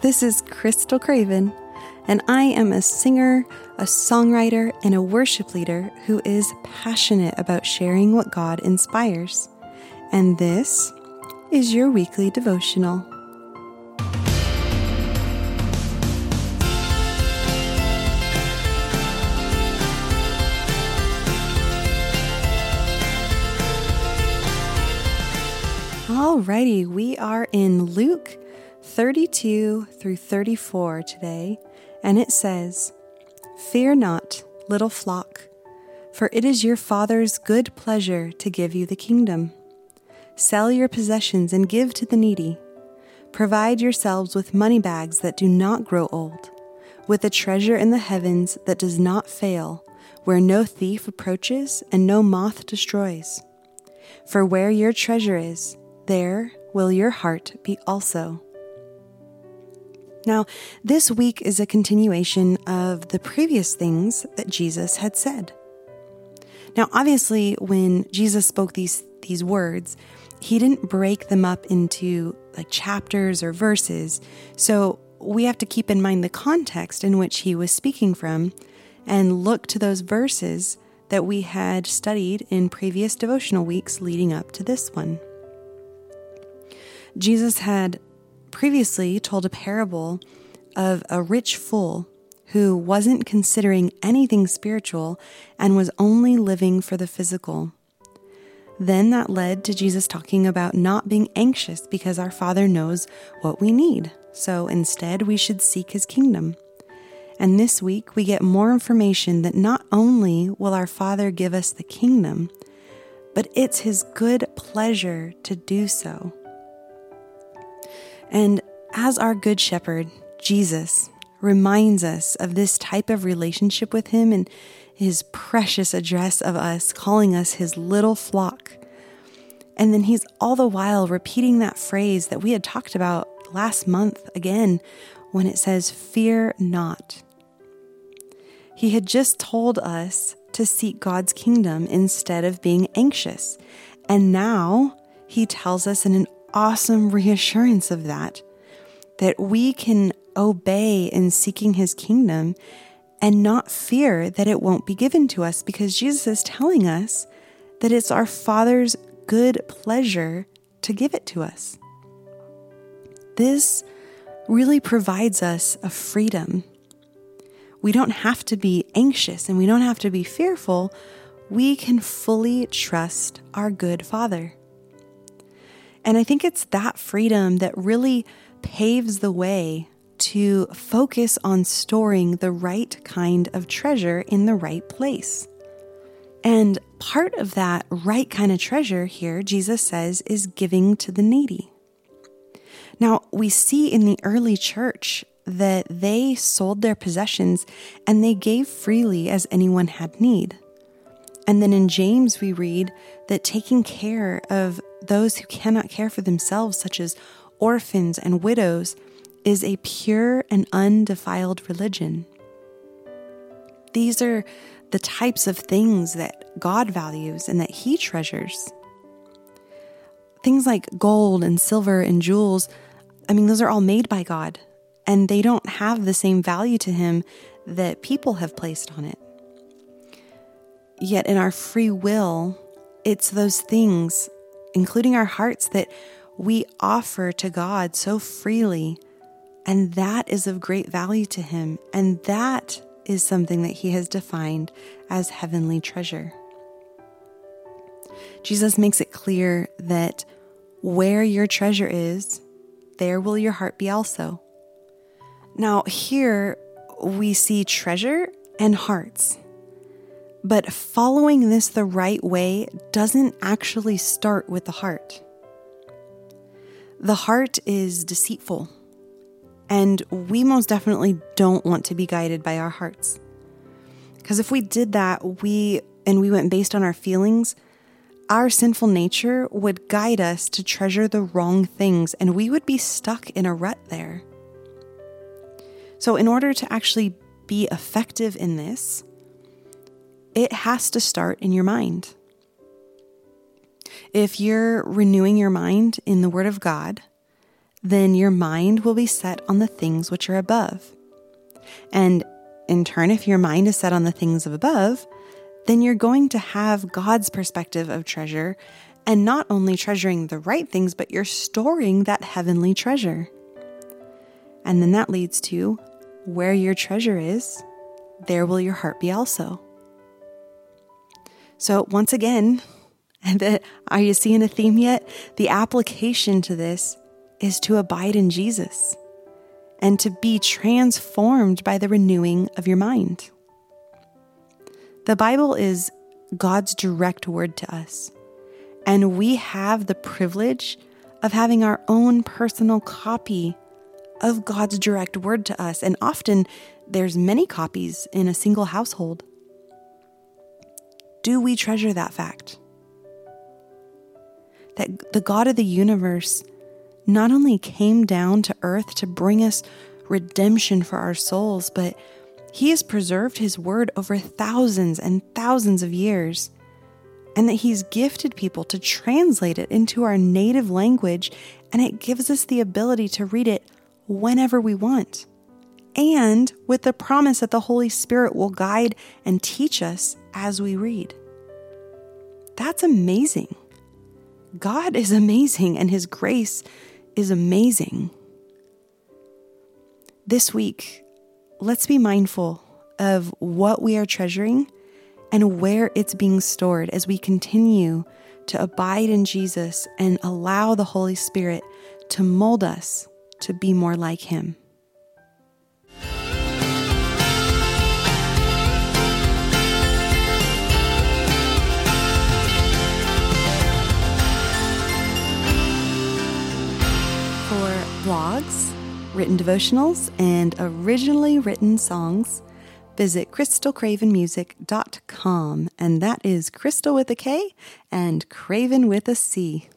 This is Krystal Craven, and I am a singer, a songwriter, and a worship leader who is passionate about sharing what God inspires. And this is your weekly devotional. Alrighty, we are in Luke 32 through 34 today, and it says, Fear not, little flock, for it is your Father's good pleasure to give you the kingdom. Sell your possessions and give to the needy. Provide yourselves with money bags that do not grow old, with a treasure in the heavens that does not fail, where no thief approaches and no moth destroys. For where your treasure is, there will your heart be also. Now, this week is a continuation of the previous things that Jesus had said. Now, obviously, when Jesus spoke these, these words, he didn't break them up into like chapters or verses. So we have to keep in mind the context in which he was speaking from and look to those verses that we had studied in previous devotional weeks leading up to this one. Jesus had previously told a parable of a rich fool who wasn't considering anything spiritual and was only living for the physical. Then that led to Jesus talking about not being anxious because our Father knows what we need. So instead, we should seek His kingdom. And this week, we get more information that not only will our Father give us the kingdom, but it's His good pleasure to do so. And as our Good Shepherd, Jesus, reminds us of this type of relationship with Him and His precious address of us, calling us His little flock. And then He's all the while repeating that phrase that we had talked about last month again when it says, Fear not. He had just told us to seek God's kingdom instead of being anxious. And now he tells us in an awesome reassurance of that, that we can obey in seeking his kingdom and not fear that it won't be given to us because Jesus is telling us that it's our Father's good pleasure to give it to us. This really provides us a freedom. We don't have to be anxious and we don't have to be fearful. We can fully trust our good Father. And I think it's that freedom that really paves the way to focus on storing the right kind of treasure in the right place. And part of that right kind of treasure here, Jesus says, is giving to the needy. Now, we see in the early church that they sold their possessions and they gave freely as anyone had need. And then in James, we read that taking care of those who cannot care for themselves, such as orphans and widows, is a pure and undefiled religion. These are the types of things that God values and that He treasures. Things like gold and silver and jewels, I mean, those are all made by God, and they don't have the same value to Him that people have placed on it. Yet in our free will, it's those things, including our hearts, that we offer to God so freely. And that is of great value to Him. And that is something that He has defined as heavenly treasure. Jesus makes it clear that where your treasure is, there will your heart be also. Now, here we see treasure and hearts. But following this the right way doesn't actually start with the heart. The heart is deceitful, and we most definitely don't want to be guided by our hearts. Because if we did that, we and we went based on our feelings, our sinful nature would guide us to treasure the wrong things, and we would be stuck in a rut there. So, in order to actually be effective in this, it has to start in your mind. If you're renewing your mind in the Word of God, then your mind will be set on the things which are above. And in turn, if your mind is set on the things of above, then you're going to have God's perspective of treasure and not only treasuring the right things, but you're storing that heavenly treasure. And then that leads to where your treasure is, there will your heart be also. So, once again, are you seeing a theme yet? The application to this is to abide in Jesus and to be transformed by the renewing of your mind. The Bible is God's direct word to us, and we have the privilege of having our own personal copy of God's direct word to us, and often there's many copies in a single household. Do we treasure that fact? That the God of the universe not only came down to earth to bring us redemption for our souls, but he has preserved his word over thousands and thousands of years, and that he's gifted people to translate it into our native language, and it gives us the ability to read it whenever we want. And with the promise that the Holy Spirit will guide and teach us as we read. That's amazing. God is amazing, and His grace is amazing. This week, let's be mindful of what we are treasuring and where it's being stored as we continue to abide in Jesus and allow the Holy Spirit to mold us to be more like Him. Blogs, written devotionals, and originally written songs, visit krystalcravenmusic.com. And that is Krystal with a K and Craven with a C.